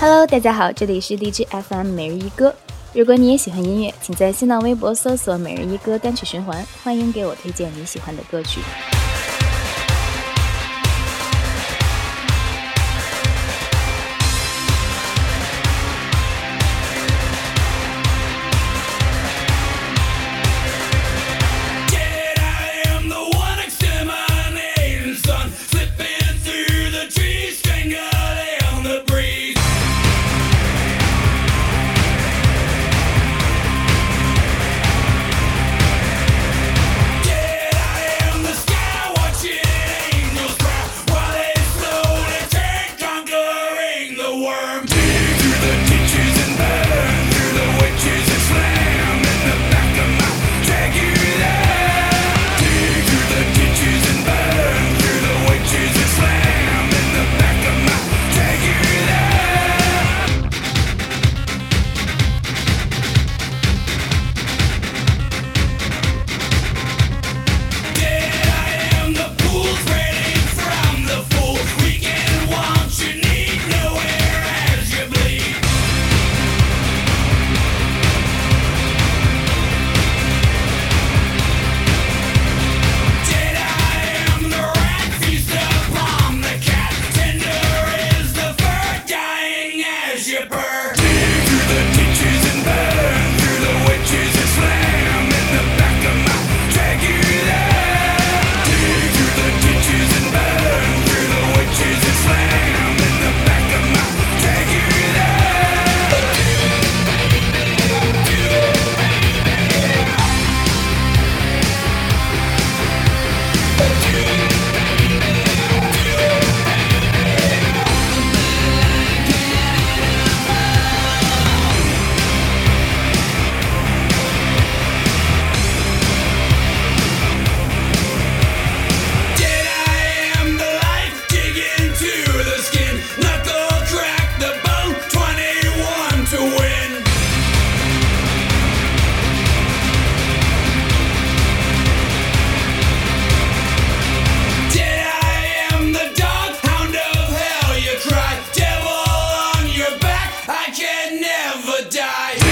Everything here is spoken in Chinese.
Hello，大家好，这里是荔枝 FM 每日一歌。如果你也喜欢音乐，请在新浪微博搜索“每日一歌”单曲循环，欢迎给我推荐你喜欢的歌曲。ai.